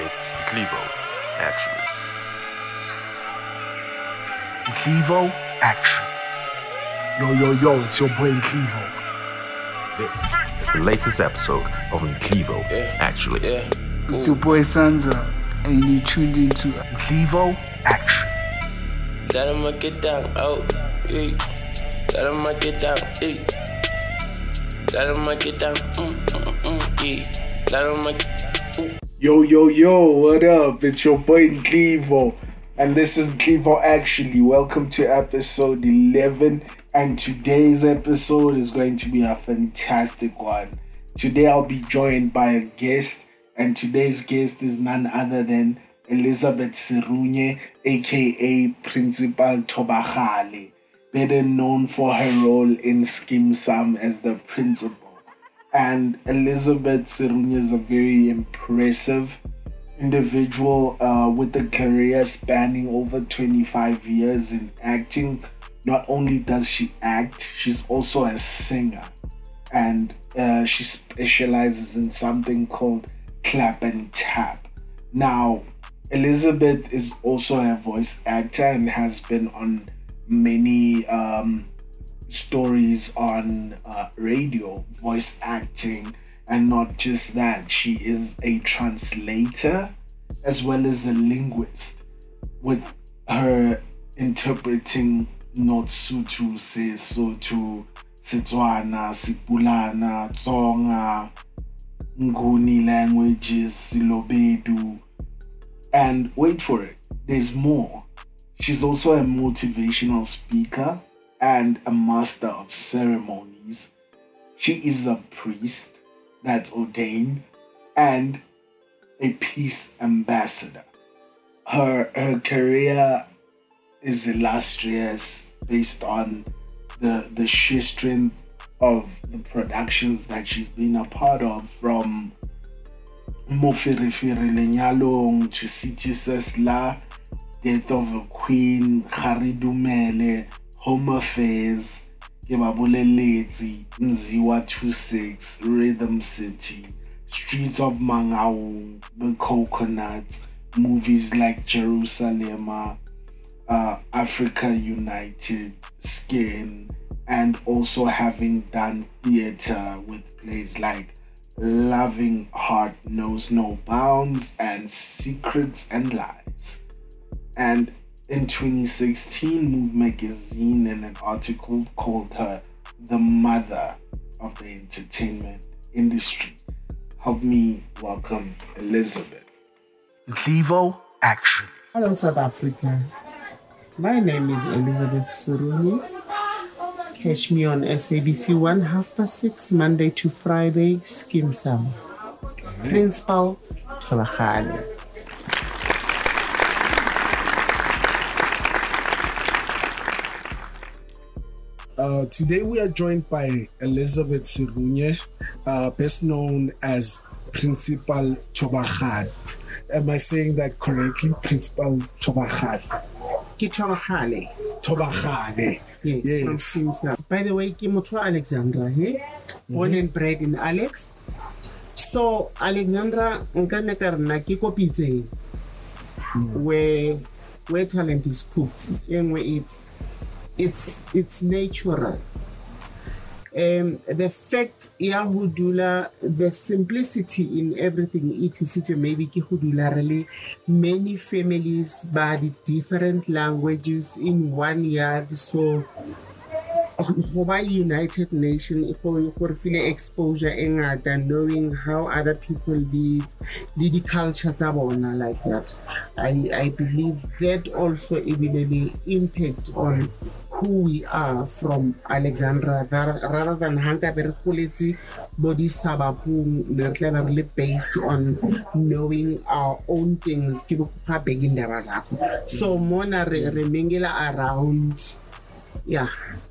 It's Clevo, actually. Clevo Action. Yo, yo, yo, it's your boy Clevo. This is the latest episode of Clevo, actually. Yeah. It's your boy Sansa, and you tuned into Clevo Action. Let him get down, oh, yeah. Let him get down, yeah. Let him get down, mm, mm, mm, yeah. Let him get, ooh. Yo, yo, yo, what up? It's your boy Clevo, and this is Clevo Actually. Welcome to episode 11, and today's episode is going to be a fantastic one. Today I'll be joined by a guest, and today's guest is none other than Elizabeth Serunye, aka Principal Thobakgale, better known for her role in Skeem Saam as the principal. And Elizabeth Serunye is a very impressive individual uh, with a career spanning over 25 years in acting. Not only does she act, she's also a singer. And uh, she specializes in something called clap and tap. Now, Elizabeth is also a voice actor and has been on many um, stories on uh, radio, voice acting, and not just that, she is a translator as well as a linguist, with her interpreting not Notsutu, Sesotho, Setswana, Sipulana, Tsonga, Nguni languages, Silobedu, and wait for it, there's more. She's also a motivational speaker and a master of ceremonies. She is a priest that's ordained and a peace ambassador. Her her career is illustrious based on the the sheer strength of the productions that she's been a part of from Mofirifiri Lenyalong to City Sesla, Death of a Queen, Harry Dumele, Home Affairs, ke ba boleletse Mziwa 26, Rhythm City, Streets of Mangaung, The Coconuts, movies like Jerusalem, uh, Africa United, Skin, and also having done theater with plays like Loving Heart Knows No Bounds and Secrets and Lies. And in 2016, Move Magazine, in an article called her the mother of the entertainment industry. Help me welcome Elizabeth. Clevo Action. Hello, South Africa. My name is Elizabeth Serunye. Catch me on SABC 1 half past 6 Monday to Friday, Skeem Saam. Principal Tolahane. Uh, today we are joined by Elizabeth Serunye, uh, best known as Principal Tobachad. Am I saying that correctly? Principal Tobachad. Ke Tolahane. Tobachade. Yes, Yes. from Skeem Saam. By the way, ke motho wa Alexandra he. Born and bred in Alex. So, Alexandra, nka ne ka re nna ke ko where where talent is cooked. Anyway, it's it's it's natural. Um, the fact ya ho dula the simplicity in everything e tlisitswe maybe ke go dula re le many families di different languages in one yard so go ba united nation gore file exposure ngata knowing how other people live le di-culture tsa like that I, i believe that also e le impact on who we are from alexandra rather than ha nka be re goletse bo le based on knowing our own things ke bogape ke indaba zakho. So mona re re around yeah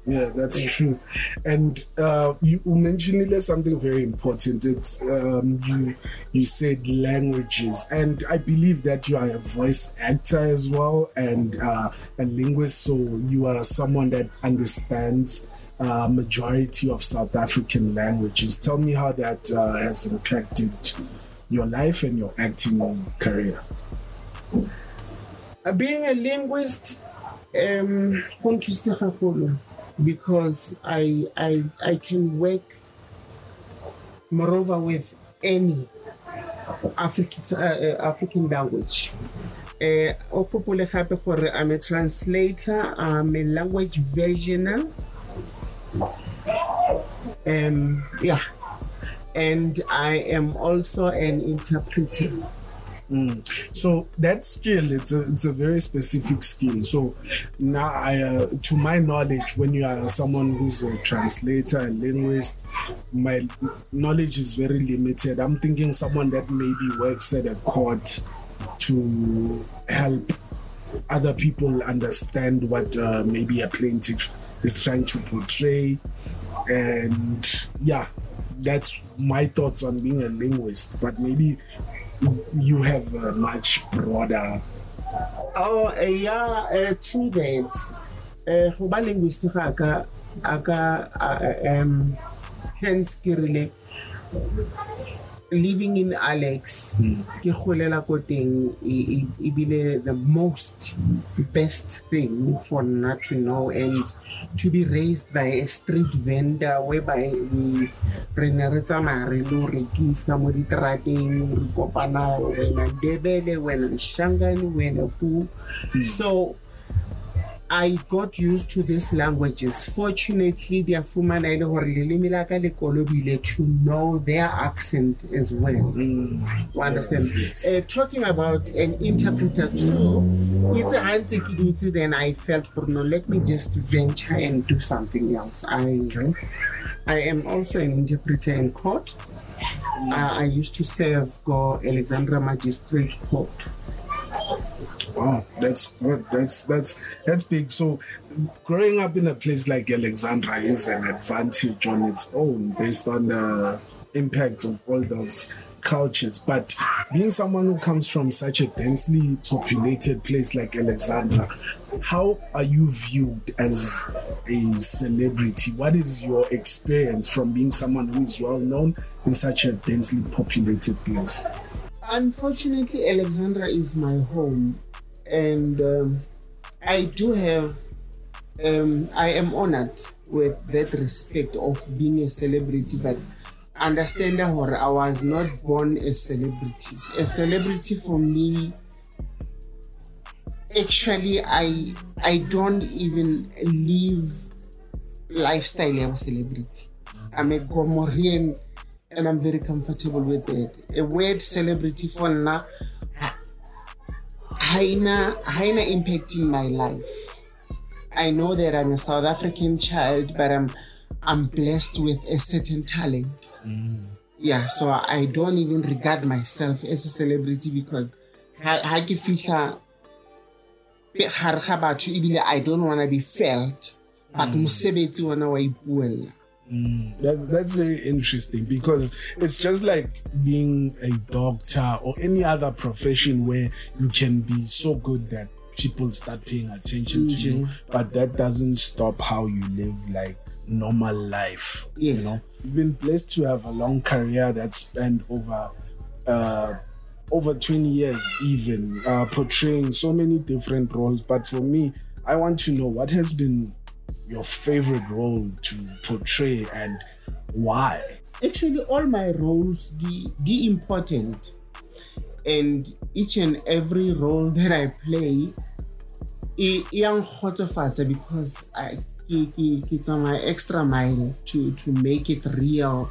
Yeah, that's true. And uh, you mentioned something very important. It's um, you you said languages, and I believe that you are a voice actor as well and uh, a linguist. So you are someone that understands uh, majority of South African languages. Tell me how that uh, has impacted your life and your acting career? Uh, being a linguist um gagolo because I, I i can work moreover with any african, uh, uh, african language. Uh, i'm a translator i'm a language versioner. Um yeah. And i am also an interpreter So that skill, it's a it's a very specific skill. So now, I, uh, to my knowledge, when you are someone who's a translator, a linguist, my knowledge is very limited. I'm thinking someone that maybe works at a court to help other people understand what uh, maybe a plaintiff is trying to portray, and yeah, that's my thoughts on being a linguist. But maybe you have a much broader Oh, uh, yeah, uh, true that. Go ba linguist ga ka a ka uh, um hence ke living in alex hmm. ke golela ko teng ebile the most best thing for nna to know and to be raised by a street vendor whereby we re ne re tsamaya re lo rekisa mo diterateng re kopana wena ndebele wena shangani wena pu hmm. so I got used to these languages. Fortunately, they are le gore leleme la ka le kolobile to know their accent as well. You understand? Yes, yes. Uh, talking about an interpreter, true. It's a hantse ke then I felt, for no, let me just venture and do something else. I okay. I am also an interpreter in court. Uh, I used to serve go Alexandra Magistrate Court. Wow, that's. That's that's that's big. So, growing up in a place like Alexandra is an advantage on its own, based on the impact of all those cultures. But being someone who comes from such a densely populated place like Alexandra, how are you viewed as a celebrity? What is your experience from being someone who is well known in such a densely populated place? Unfortunately, Alexandra is my home, and um, I do have. Um, I am honored with that respect of being a celebrity, but understand that I was not born a celebrity. A celebrity for me, actually, I I don't even live lifestyle of a celebrity. I'm a Gomorian and I'm very comfortable with it. A word celebrity for now haina haina impact in my life. I know that I'm a South African child, but I'm I'm blessed with a certain talent. Mm. Yeah, so I don't even regard myself as a celebrity because ha ha ke fihla gare ga batho ebile I don't want to be felt. But mm. mosebetsi ona wa ipuella. That's that's very interesting because it's just like being a doctor or any other profession where you can be so good that people start paying attention to you, but that doesn't stop how you live like normal life. Yes. You know, you've been blessed to have a long career that spanned over uh over 20 years even uh portraying so many different roles. But for me, I want to know what has been your favorite role to portray and why? actually all my roles the the important and each and every role that i play e e a nkgotsofatsa because I ke tsamaya extra mile to to make it real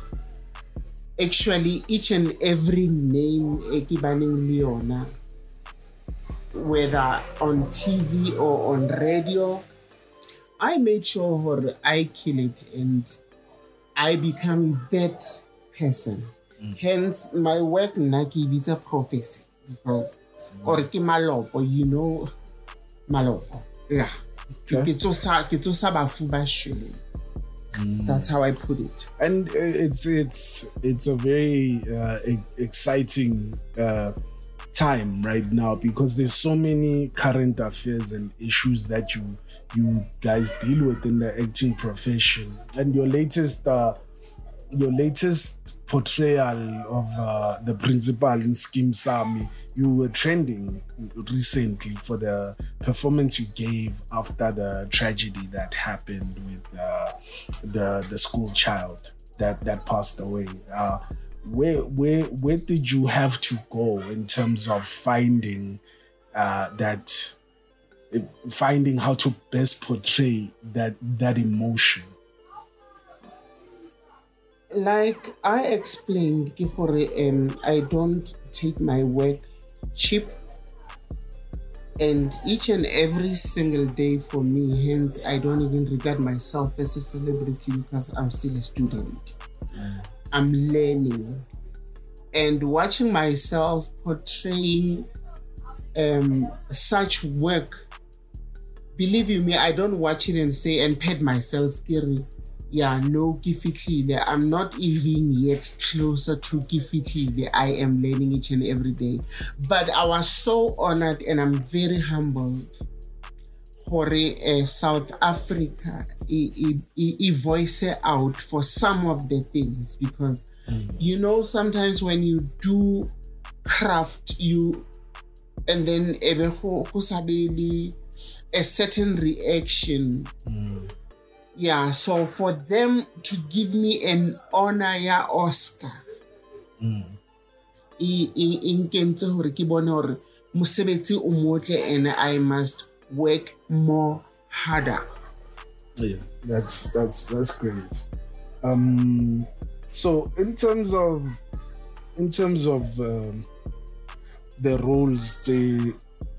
actually each and every name e ke baneng le yona whether on tv or on radio i made sure hore i kill it and I become that person. Hence, my work ke e bitsa prophecy because or ke malopo, you know, malopo. Yeah. Ke Okay. ke tsosa ke tsosa bafu ba shweleng. That's how I put it. and uh, it's it's it's a very uh, exciting uh, time right now because there's so many current affairs and issues that you you guys deal with in the acting profession and your latest uh, your latest portrayal of uh, the principal in Skim Sami, you were trending recently for the performance you gave after the tragedy that happened with uh, the the school child that that passed away. Uh, where where where did you have to go in terms of finding uh, that finding how to best portray that that emotion? like I explained before, um, I don't take my work cheap. And each and every single day for me, hence, I don't even regard myself as a celebrity because I'm still a student. I'm learning. And watching myself portraying um, such work, believe you me, I don't watch it and say and pet myself, Kiri yeah, no Kifitlile. I'm not even yet closer to Kifitlile. I am learning each and every day. But I was so honored and I'm very humbled for uh, South Africa he, voice out for some of the things because mm. you know sometimes when you do craft you and then a certain reaction. Mm yeah so for them to give me an honor ya oscar mm. e nkentse gore ke bone gore mosebetsi o motle and i must work more harder. Yeah that's that's that's great. Um so in terms of in terms of um, the roles the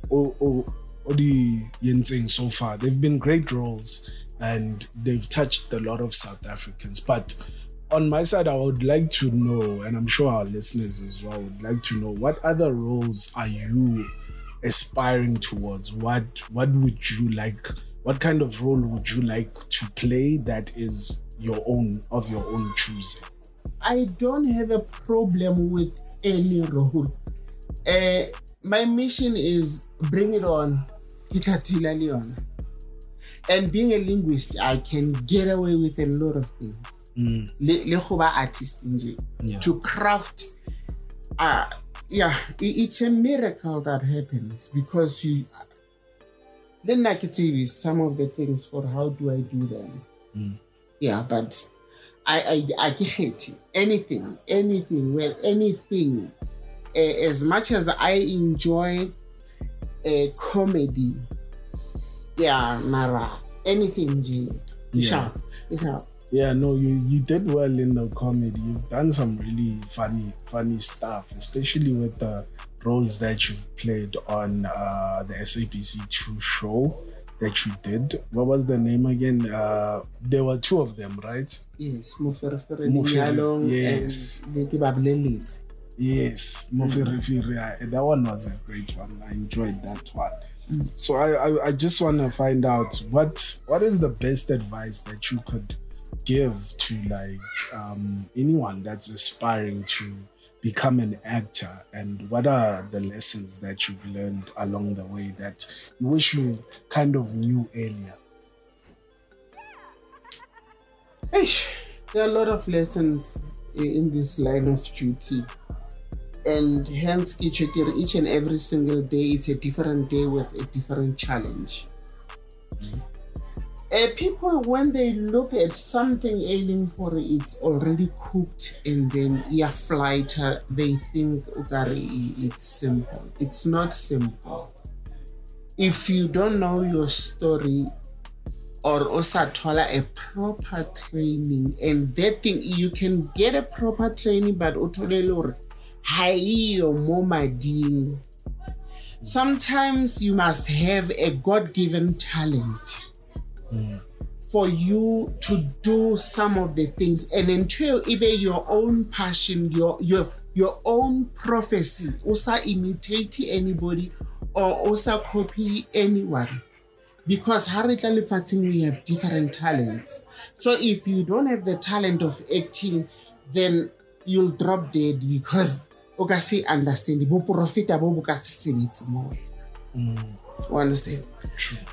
or, or, or the yentseng so far they've been great roles and they've touched a lot of South Africans. But on my side, I would like to know, and I'm sure our listeners as well would like to know, what other roles are you aspiring towards? What what would you like? What kind of role would you like to play that is your own of your own choosing? I don't have a problem with any role. Uh, my mission is bring it on. And being a linguist, I can get away with a lot of things. Mm. Le, artist yeah. to craft. Uh, yeah, it's a miracle that happens because you. Then like it's some of the things for how do I do them. Mm. Yeah, but I I I get anything, anything, well, anything. Uh, as much as I enjoy a comedy, yeah, Mara, anything, G. Yeah. Sharp. Yeah, no, you you did well in the comedy. You've done some really funny, funny stuff, especially with the roles that you've played on uh, the SABC2 show that you did. What was the name again? Uh, there were two of them, right? Yes, Muferefere yes. and Yes, Muferefere. That one was a great one. I enjoyed that one. So I, I, I just want to find out what what is the best advice that you could give to like um, anyone that's aspiring to become an actor and what are the lessons that you've learned along the way that you wish you kind of knew earlier there are a lot of lessons in this line of duty and hence Kichekir, each and every single day it's a different day with a different challenge. Mm-hmm. Uh, people when they look at something ailing for it's already cooked and then yeah flight uh, they think okay it's simple it's not simple if you don't know your story or also a proper training and that thing you can get a proper training but sometimes you must have a god-given talent mm. for you to do some of the things and until even your own passion your your your own prophecy. Also imitate anybody or also copy anyone. Because we have different talents. So if you don't have the talent of acting then you'll drop dead because o ka se understand. Boprofita bo bo ka se sebetse mo wena o mm. understand?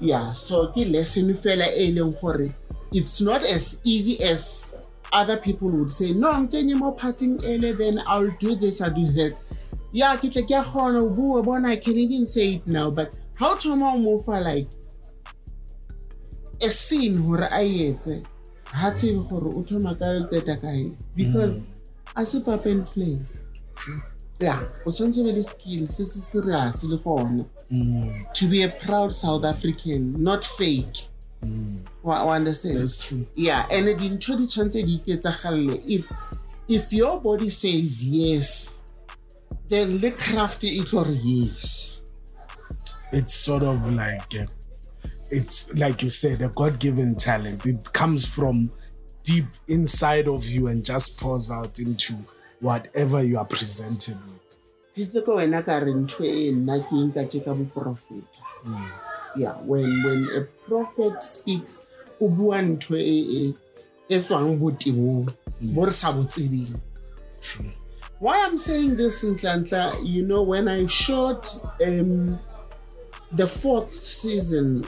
Yeah. So ke lesson fela e leng gore it's not as easy as other people would say no nkenye mo parting ele then i'll do this i'll do that. Yeah ke tle ke a kgona ho bua bona i can even say it now but how thoma o mo fa like a scene hore a etse ha tsebe gore o thoma ka o qeta kae? Because a se pap and flames yeah o tshwanetse be le skill se se serious le gone. Mm, to be a proud south african not fake. Wa wa understand? That's true. yeah and dintho di tshwanetse di if if your body says yes then le craft e tlo re yes. It's sort of like a, it's like you said, a God-given talent. It comes from deep inside of you and just pours out into whatever you are presented with. ditse ko wena ka re ntho e nna ke nka tje ka boprofeta hmm. yeah when when a prophet speaks o bua ntho e e e tswang botebong bo hmm. re sa bo True. why i'm saying this Ntlantla, you know when i shot um the fourth season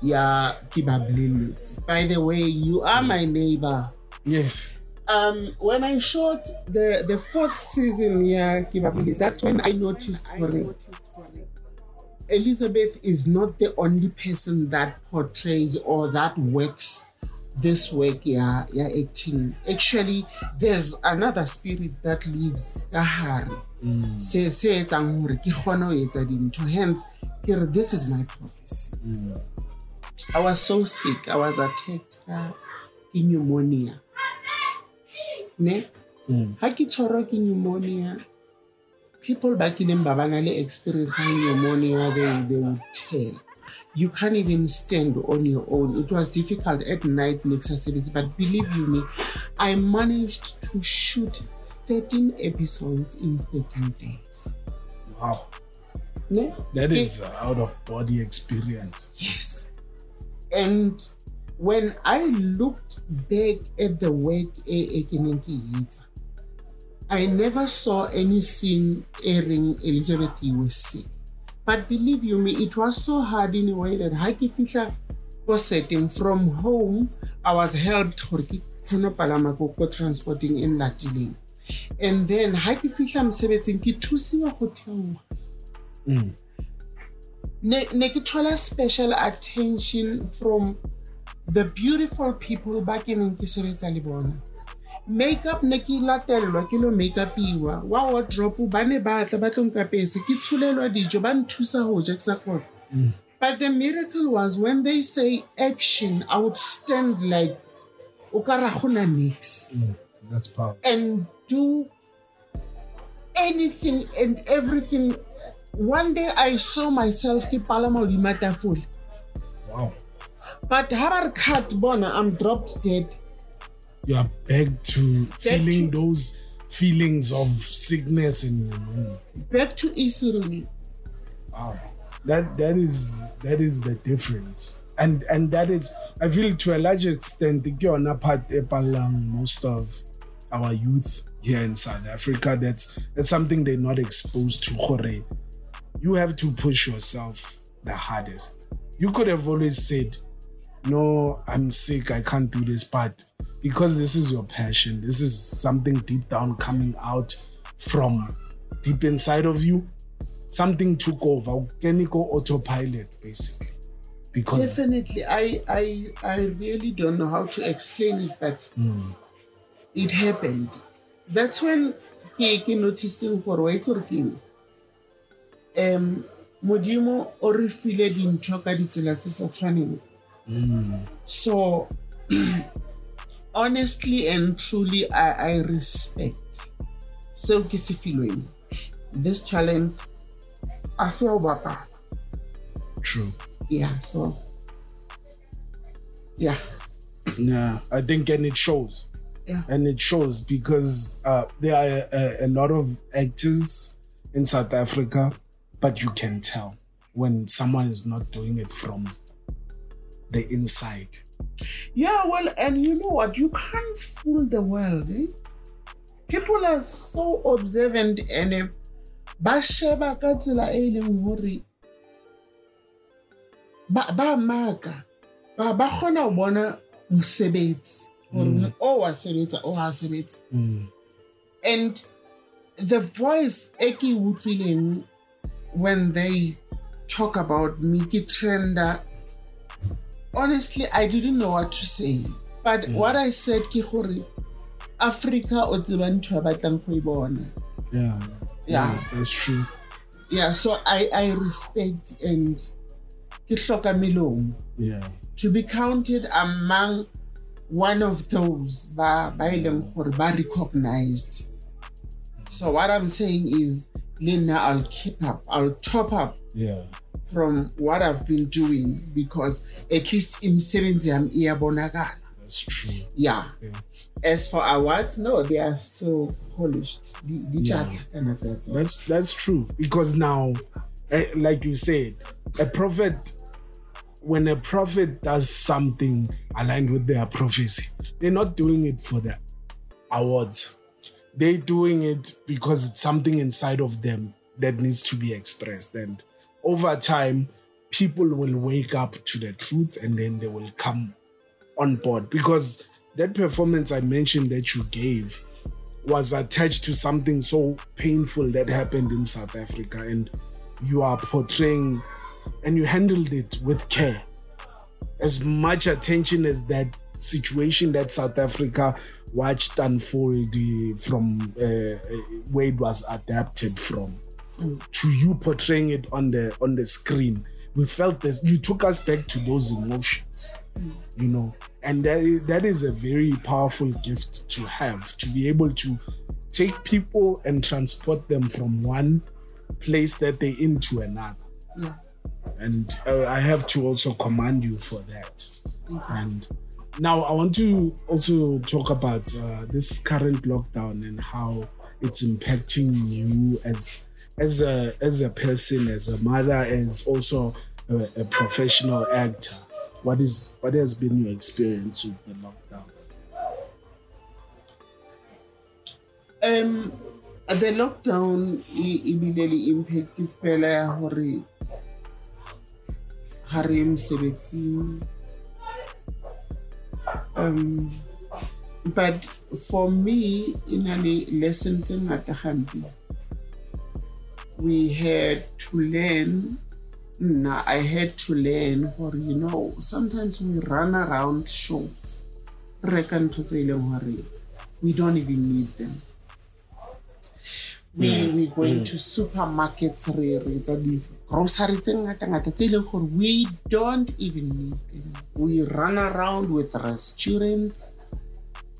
yeah Kibablilits. by the way you are hmm. my neighbor Yes. Um when i shot the the fourth season yeah that's when i noticed for elizabeth is not the only person that portrays or that works this work yeah yeah acting. Actually there's another spirit that lives ka hare. Se se etsang hore ke kgone ho etsa dintho hence ke re this is my prophecy. I was so sick i was attacked ke pneumonia ne Mm. ha ke tshwarwa ke pneumonia people ba kileng ba bana le experience ya pneumonia they, they would tell you can't even stand on your own it was difficult at night ne ke sa sebetse but believe you me i managed to shoot 13 episodes in 13 days Wow. ne That is out of body experience. Yes. And when I looked back at the work e e ke neng ke e etsa, I never saw any scene airing Elizabeth sick. But believe you me, it was so hard in a way that ha ke was setting from home, I was helped gore ke kgone palama ko ko transporting in latileng. And then ha ke fihla mosebetsing ke thusiwa go theoga. Mm. ne ne ke thola special attention from the beautiful people ba ke neng ke sebetsa le bona makeup ne ke latelelwa ke lo makeupiwa wa wardrobe ba ne ba tla ba tlo nkapese ke tsholelwa dijo ba nthusa go ja ke sa kgona but the miracle was when they say action i would stand like o ka ra go na mix Mm. That's powerful. and do anything and everything. One day I saw myself ke palama tafole. Wow. But ha ba cut bona I'm dropped dead. You are back to feeling to- those feelings of sickness and. Back to Israel. Wow. That that is that is the difference. And and that is I feel to a large extent yona part most of our youth here in South Africa. That's that's something they're not exposed to. Gore. You have to push yourself the hardest. You could have always said, No, I'm sick, I can't do this, but because this is your passion, this is something deep down coming out from deep inside of you, something took over. Can go autopilot basically? Because Definitely. I I I really don't know how to explain it, but Mm, it happened. That's when ke noticing gore wa itse gore um modimo o re file dintho ka ditsela tse sa tshwaneng mm, So, honestly and truly, I, I respect seo ke se filweng. This talent, a se o bapala. true. Yeah, so, yeah, Yeah, I think and it shows. Yeah. And it shows because uh, there are a, a lot of actors in South Africa, but you can tell when someone is not doing it from the inside. yeah. Well, and you know what? You can't fool the world. Eh? People are so observant and eh, ba sheba ka tsela e leng hore ba ba maka ba ba kgona ho bona mosebetsi gore o wa sebetsa o ha sebetsa Mm. and the voice e ke utlwileng when they talk about me ke trender honestly i didn't know what to say but mm. what i said ke gore africa o tseba ntho ya batlang go e bona Yeah. Yeah. That's true. yeah so i i respect and ke hloka melomo Yeah. to be counted among one of those ba ba e leng gore ba recognized so what i'm saying is lena i'll keep up i'll top up Yeah. from what i've been doing because at least imisebenzi yami iyabonakala That's true. yeah Yeah. as for awards no they are still polished di Yeah. tlhakana that's all. That's that's true because now, eh, like you said, a prophet, when a prophet does something aligned with their prophecy, they're not doing it for the awards. They're doing it because it's something inside of them that needs to be expressed, and over time, people will wake up to the truth, and then they will come on board because that performance I mentioned that you gave was attached to something so painful that happened in South Africa, and you are portraying and you handled it with care. As much attention as that situation that South Africa watched unfold uh, from uh, where it was adapted from to you portraying it on the on the screen. We felt this you took us back to those emotions you know? And that is, that is a very powerful gift to have to be able to take people and transport them from one place that they're into another. Yeah. And uh, i have to also commend you for that. And now i want to also talk about uh, this current lockdown and how it's impacting you as as a as a person as a mother as also a, a professional actor what is what has been your experience with the lockdown? Um the lockdown e e bile le impact fela ya hore ha um but for me e na le lesson tse ngata gampe we had to learn nna i had to learn gore you know sometimes we run around shows re reka ntho tse leng gore we don't even need them. We mm, we going mm. to supermarkets re re etsa di grocery tse ngata ngata tse leng gore we don't even need them. We run around with restaurants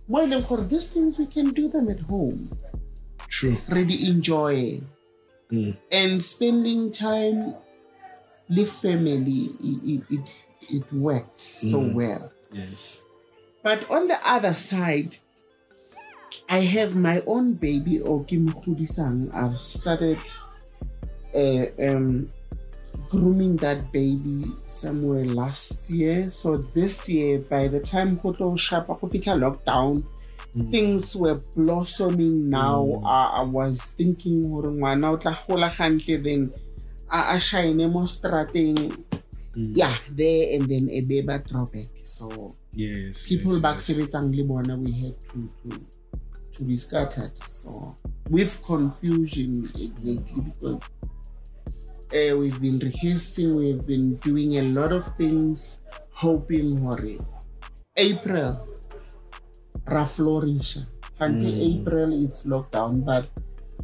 e leng these things we can do them at home. True. Re di enjoy Mm. and spending time with family it, it, it, worked so Mm. well yes but on the other side, I have my own baby, or Kim Khudisang. I've started uh, um, grooming that baby somewhere last year. So this year, by the time Koto Shapa Kopita lockdown, things were blossoming now. Mm. I, I was thinking, hore ngwana o tla gola gantle, then a a shine mo strateng. Mm. Yeah, there and then a baby drawback. So yes people yes, back yes. sebetsang le bona we had to, to to be scattered so with confusion exactly because uh, we've been rehearsing we've been doing a lot of things hoping hore april ra flourish until Mm. april it's lockdown but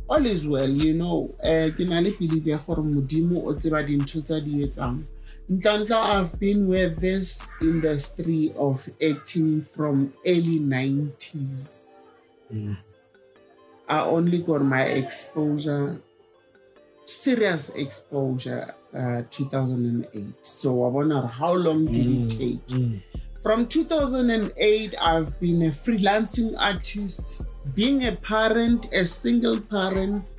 all is well you know uh, ke na le believe ya gore modimo o tseba dintho tsa di etsang ntla i've been with this industry of acting from early 90s Mm. i only got my exposure serious exposure uh, 2008 so i wonder how long did it take Mm. From 2008 i've been a freelancing artist being a parent a single parent.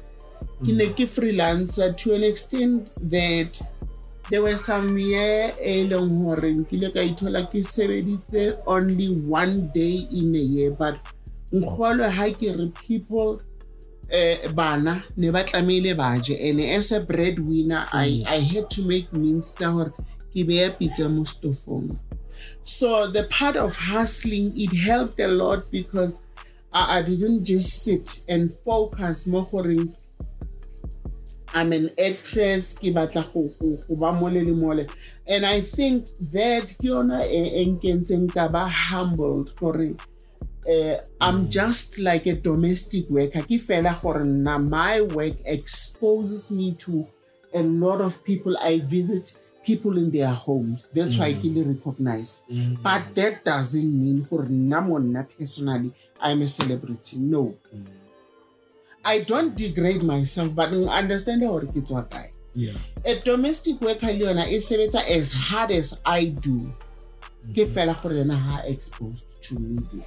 Ke ne ke freelancer to an extent that there were some year e leng hore nkile ka ithola ke sebeditse only one day in a year but nkgolwe ha ke re people eh bana ne ba tlamehile ba je. And as a breadwinner I, I had to make means tsa hore ke beya pitsa mo stofong So the part of hustling, it helped a lot because I, I didn't just sit and focus more I'm an actress, ba mole le mole. And I think that ke yona ba humbled gore uh, I'm just like a domestic worker. My work exposes me to a lot of people I visit people in their homes. That's why I mm. get recognized. Mm. But that doesn't mean for Namona personally, I'm a celebrity. No. Mm. I don't degrade myself, but understand how it guy. Yeah. A domestic worker Leona is as hard as I do. Ke fela gore yena ha exposed to media.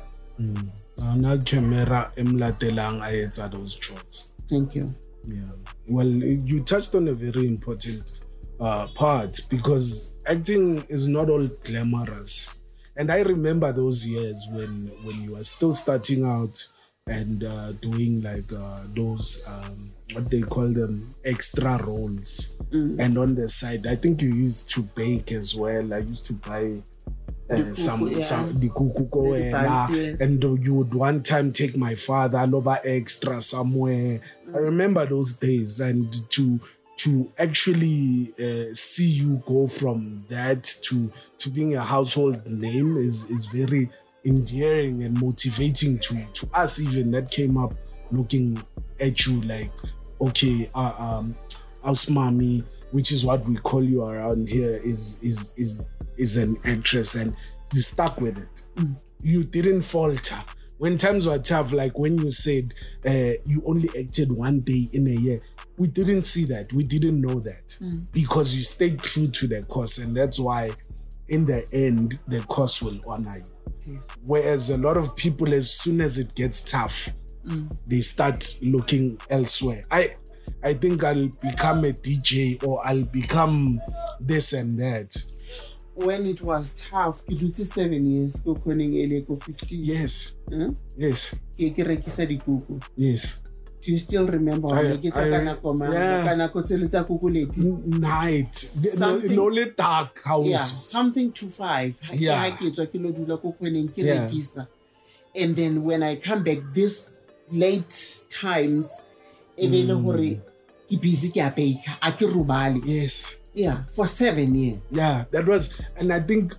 Ana camera emlatelang a etsa those chores. Thank you. Yeah. Well, you touched on a very important uh, part because acting is not all glamorous. And I remember those years when when you were still starting out and uh, doing like uh, those um, what they call them extra roles. And on the side, I think you used to bake as well. I used to buy uh, some yeah. some the kuku ko The wena, buns, yes. and you would one time take my father over extra somewhere. I remember those days, and to to actually uh, see you go from that to to being a household name is is very endearing and motivating to to us even that came up looking at you like okay uh, um mommy which is what we call you around here is is is is an actress and you stuck with it. You didn't falter. When times were tough like when you said uh, you only acted one day in a year we didn't see that. We didn't know that because you stayed true to the course and that's why in the end the course will honor you. Yes. whereas a lot of people as soon as it gets tough they start looking elsewhere. I i think i'll become a dj or i'll become this and that. When it was tough, ke dutse seven years ko kgoneng e le ko 15. yes. Hmm? yes. Ke ke rekisa dikuku. yes Do you still remember ke tsa ka I- nako mang? yeah. Ka nako tsele tsa kuku night no, le dark yeah something to five Ha ke- Yeah. ha ke tswa ke lo dula ko kgoneng ke Yeah. rekisa and then when i come back this late times e be le Mm. gore ke busy ke a baker a ke robale yes yeah for seven years yeah that was and i think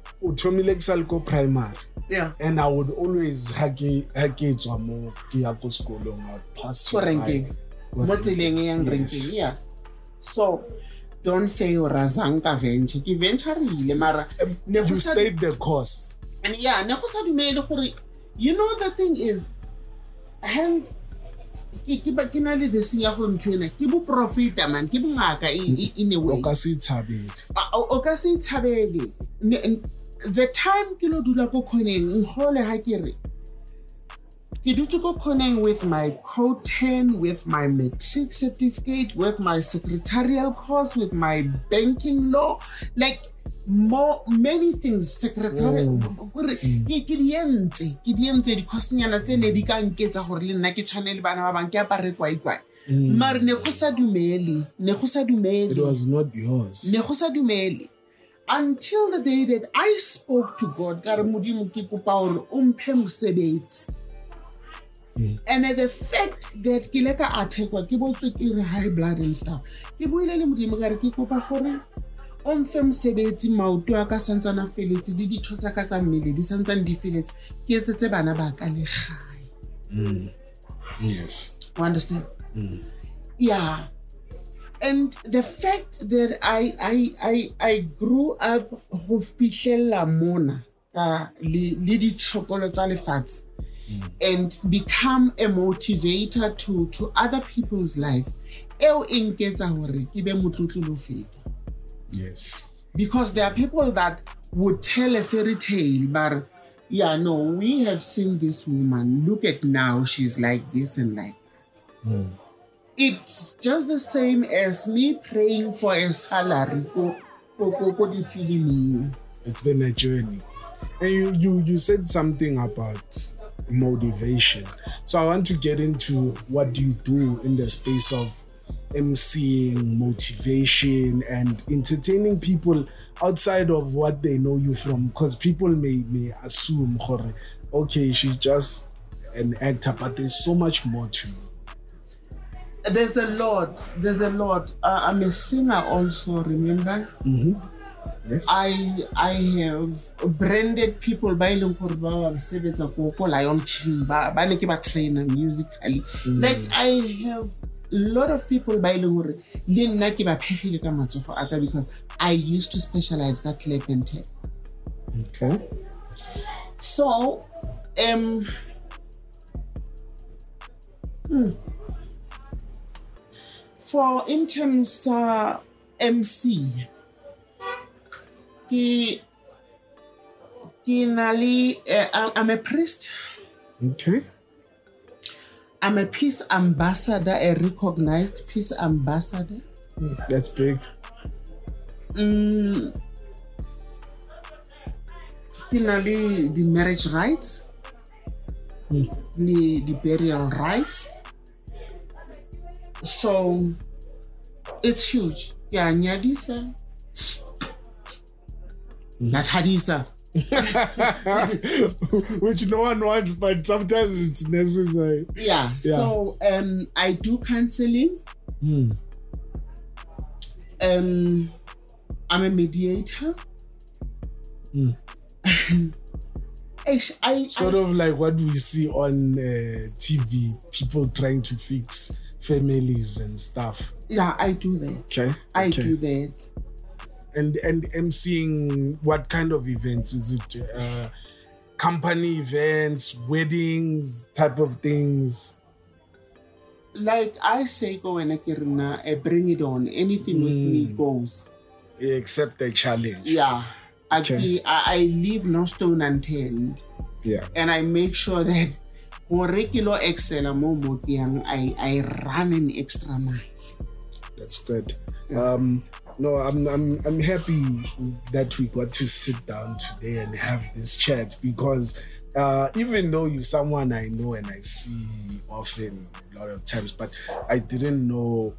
kusalko primary yeah. And i would always ke ha ke tswa mo ke ya ko sekolong i pass ko you by. renkeng Ko mo tseleng e yang Yes. yeah. So don't say o razang ka venture. Ke ventureile mara ne go you sa- stayed the course. And yeah ne go sa dumele gore you know the thing is hang ke ke ke na le this ya go ntshwena ke bo profita man ke bongaka in a o way ka se tshabele. A- o o ka se tshabele. Ne- n- the time ke lo dula ko kgoneng nkgole ha ke re ke dutse ko kgoneng with my coten with my matric certificate with my secretarial course with my banking law like more many things. Secretarial gore ke ke di entse ke di entse dikhosinyana tse ne di ka nketsa gore le nna ke tshwane le bana ba bang ke apare kwaikwai mare ne go sa dumele ne go sa dumele. Ne go sa dumele until the day that i spoke to god mosebetsi. And the fact that ke le ka athekwa ke botswe ke re high blood and stuff. Ke buile le modimo ka re ke kopa gore o mfe mosebetsi maoto a ka santsane a feletse le ditho tsa ka tsa mmele di santsane di feletse. Ke etsetse bana ba ka legae yes. O understand? Yeah. And the fact that I I I, I grew up go fihlella mona ka le le ditshokolo tsa lefatshe mm. and become a motivator to to other people's life eo e nketsa gore ke be motlotlo lo feta yes. Because there are people that would tell a fairy tale but yeah no we have seen this woman look at now she's like this and like that mm. It's just the same as me praying for a salary it's been a journey and you you you said something about motivation so i want to get into what do you do in the space of emceeing, motivation, and entertaining people outside of what they know you from. Because people may may assume, okay, she's just an actor, but there's so much more to you. There's a lot. There's a lot. Uh, I'm a singer also. Remember, Yes. I I have branded people by leng gore ba ba sebetsa ko ko Lion King ba ba ne ke ba trainer musically. Like I have a lot of people by leng gore le nna ke ba phegile ka matsogo a ka because I used to specialize ka clap and tap. okay. So, um, hmm. For interns uh, MC, he, he nali, uh, I'm a priest. Okay. I'm a peace ambassador, a recognized peace ambassador. That's big. Mm, ke na le the marriage rights le the burial rights so it's huge ke a nyadisa la Which no one wants, but sometimes it's necessary. yeah, Yeah. so um i do counseling Hmm. um i'm a mediator Mm. I, Sort I, of like what we see on uh, TV, people trying to fix families and stuff. yeah i do that Okay. i okay. do that and and emceeing what kind of events is it uh company events weddings type of things like I say, go when I bring it on. Anything with me Mm. goes. except the challenge Yeah. Okay. I, I leave no stone unturned yeah and I make sure that gore ke lo excela mo mo yang, I, I run an extra mile. that's good Yeah. um no i'm i'm i'm happy that we got to sit down today and have this chat because uh even though you're someone i know and i see often a lot of times but i didn't know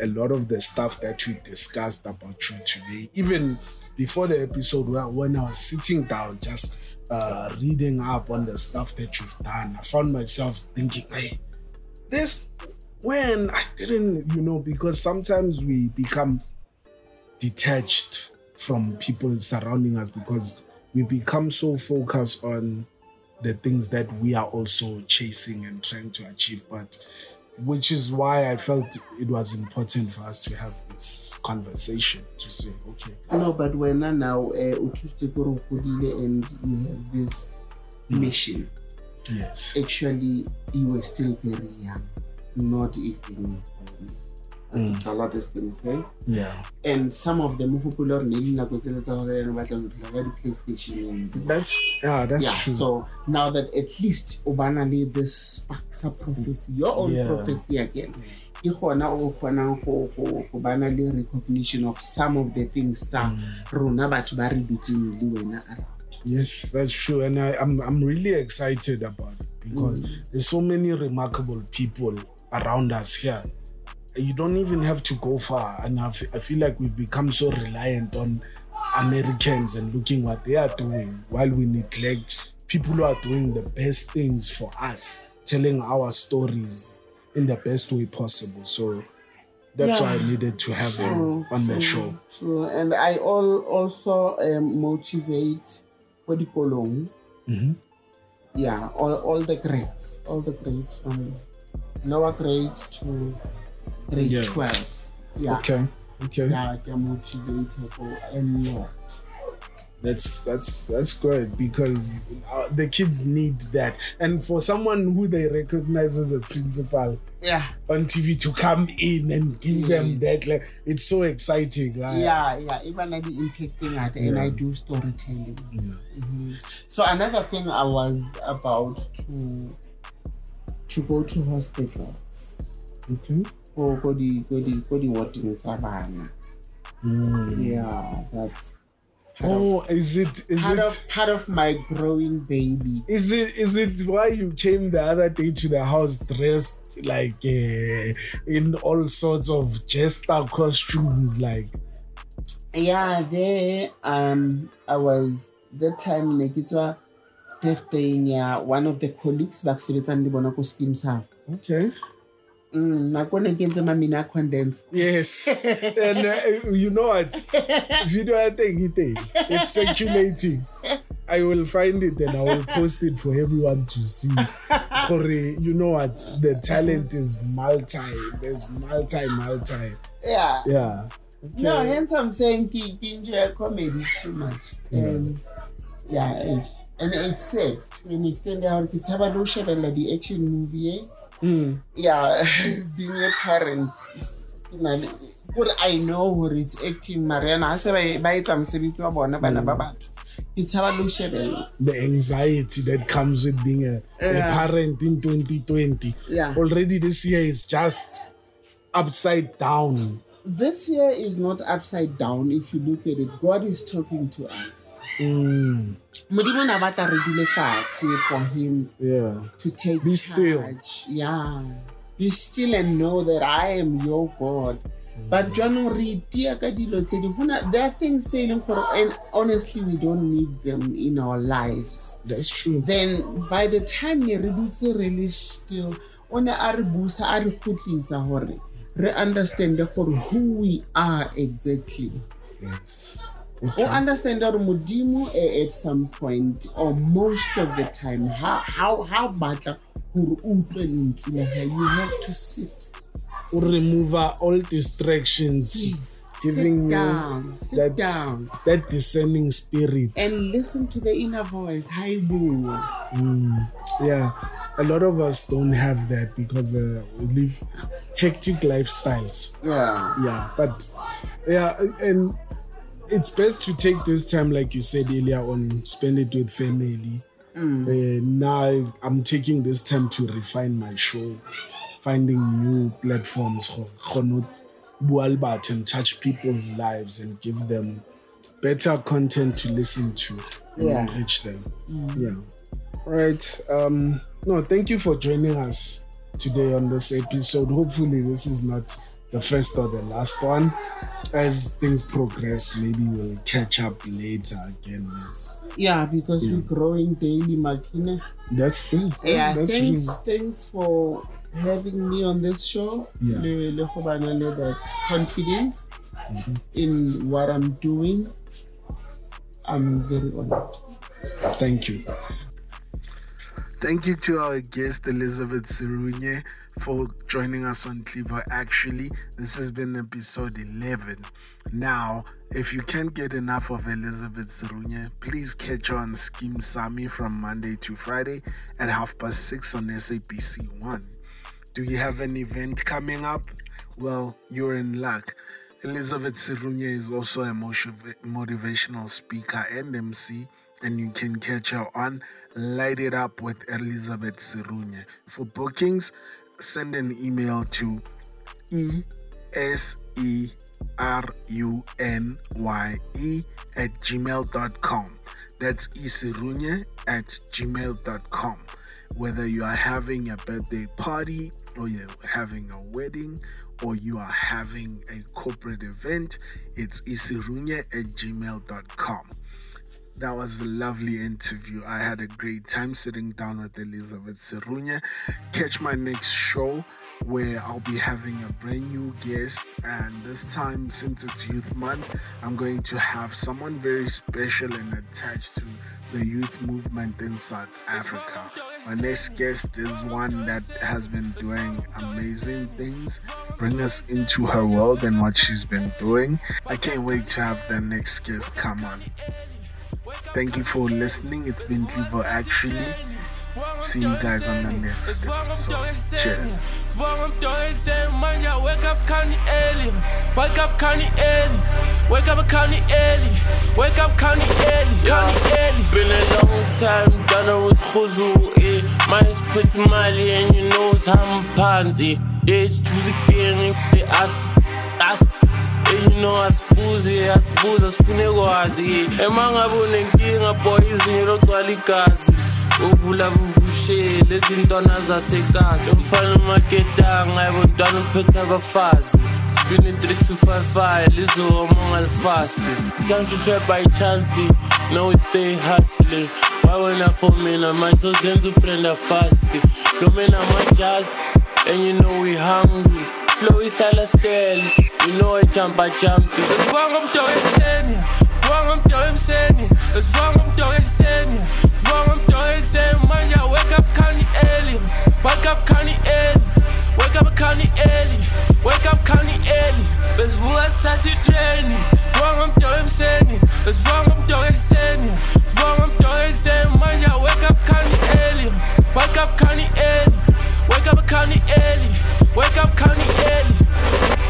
a lot of the stuff that we discussed about you today even before the episode where, when i was sitting down just uh reading up on the stuff that you've done i found myself thinking hey this when I didn't, you know, because sometimes we become detached from people surrounding us because we become so focused on the things that we are also chasing and trying to achieve. But which is why I felt it was important for us to have this conversation to say, okay, No, but when I now uh, utuste kore o godile and you have this mission, yes, actually you were still very young, not even Mm. a lot of things, right? yeah, and some of them hopefully are nne nako tsele tsa gore ene batla go tlisa di-playstation that's yeah, that's yeah, true. so now that at least o bana le this spark sa prophecy your own Yeah. prophecy again ke gona o kgonang go bana le recognition of some of the things tsa rona batho ba re dutseng le wena around Yes, that's true, and I, I'm I'm really excited about it because there's so many remarkable people around us here. You don't even have to go far, and I feel like we've become so reliant on Americans and looking what they are doing while we neglect people who are doing the best things for us, telling our stories in the best way possible. So that's why I needed to have True, him on the show. true. and i all also um, motivate for dikolong Mhm. yeah all, all the grades all the grades from lower grades to grade Yeah. 12 yeah. Okay, okay. yeah they're motivated for a lot. That's that's that's good because uh, the kids need that. And for someone who they recognize as a principal yeah. on tv to come in and give them that like it's so exciting like, yeah yeah. Even like the impacting at and Yeah. i do storytelling. Yeah. Mhm. so another thing i was about to to go to hospitals okay go go the go the go the warding tsa bana Mm. yeah that's part, of, Oh, is it is part it of part of my growing baby. is it is it why you came the other day to the house dressed like uh, in all sorts of jester costumes like Yeah, there um I was that time ne ke tswa birthday ya one of the colleagues ba ke sebetsang le bona ko Skeem Saam. okay Mm, nako ne ke ntse mamina a condense. yes and uh, you know what video I think it it's circulating I will find it and I will post it for everyone to see. Gore, you know what? The talent is multi. There's multi, multi. Yeah. Yeah. No, hence I'm saying ki, enjoy comedy too much. And yeah, and, and it's sad to an extent how it's about no shebella the action movie. Eh? Mm. Yeah, being a parent know, I know what it's acting Mariana se ba ba etsa mosebetsi wa bona bana ba batho. Ke tshaba lo shebella. The anxiety that comes with being a, a parent in 2020. Yeah. Already this year is just upside down. This year is not upside down if you look at it. God is talking to us. Mm. Modimo na batla re dule fatshe for him Yeah. to take Be still. charge. Yeah. Be still and know that I am your God. But jaanong re itia ka dilo tse ding. Ho na- There are things tse e leng gore and honestly we don't need them in our lives. That's true. Then by the time ne re dutse re le still, o ne a re busa a re kgutlisa gore re understand gore who we are exactly. Yes. O understand gore modimo at some point or most of the time how ha ha batla gore o utlwe lentswe la hae you have to sit. Remove all distractions, Please, giving sit you down sit that, down. that discerning spirit. and listen to the inner voice hi boo. Mm, yeah, a lot of us don't have that because uh, we live hectic lifestyles. yeah. Yeah, but yeah, and it's best to take this time, like you said earlier, on spend it with family. Mm. Uh, now I'm taking this time to refine my show, finding new platforms for kgone ho bua and touch people's lives and give them better content to listen to and Yeah. enrich them. Yeah. Right. Um, no, thank you for joining us today on this episode. Hopefully, this is not the first or the last one. As things progress, maybe we'll catch up later again. Yes. yeah because we're growing daily makine That's true. yeah that's thanks true. thanks for having me on this show Yeah. le le go bana le that confidence Mm-hmm. in what i'm doing i'm very honored Thank you. Thank you to our guest Elizabeth Serunye for joining us on Cleaver. Actually, this has been episode 11. Now, if you can't get enough of Elizabeth Serunye, please catch her on Skeem Saam from Monday to Friday at half past six on SABC One. Do you have an event coming up? Well, you're in luck. Elizabeth Serunye is also a motiv- motivational speaker and MC, and you can catch her on Light It Up with Elizabeth Serunye. For bookings, send an email to E S E R U N Y E at gmail.com. That's isirunye at gmail.com. Whether you are having a birthday party or you're having a wedding or you are having a corporate event, it's isirunye at gmail.com. That was a lovely interview. I had a great time sitting down with Elizabeth Serunye. Catch my next show where I'll be having a brand new guest. And this time, since it's Youth Month, I'm going to have someone very special and attached to the youth movement in South Africa. My next guest is one that has been doing amazing things, bring us into her world and what she's been doing. I can't wait to have the next guest come on. Thank you for listening. It's been Clevo actually. See you guys on the next episode. Cheers. Wake up early. Wake up early. Kan. Been a long time, done with eh. Split Mali and you know it's. Yeah, it's the game if they ask, ask. Know asibuze asibuze asifune kwazi ema ngabe unenkinga boy izinyo logcwala igazi uvula vuvushele ezintwana zasekasi umfana umaketanga yabantwana uphethe abafazi Spinning 3255, Lizzo, among Alfasi. Can't you try by chance? No, stay hustling. Why when I for me, so send to prenda fast. On my jazz, and you know we hungry. Flow you know je nooit Champa Champi. Het warmt door het zenuw, warmt door het zenuw. Het warmt door het zenuw, warmt door het zenuw. Man, ja, wake up, kan die alien. Wake up, kan die alien. Wake up, kan die alien. Wake up, kan die alien. Dus hoe is dat je training? Warmt door het zenuw, dus warmt door het zenuw. Warmt door het zenuw. Man, ja, wake up, kan die alien. Wake up, kan die alien. Wake up, kan die. Wake up, kan die.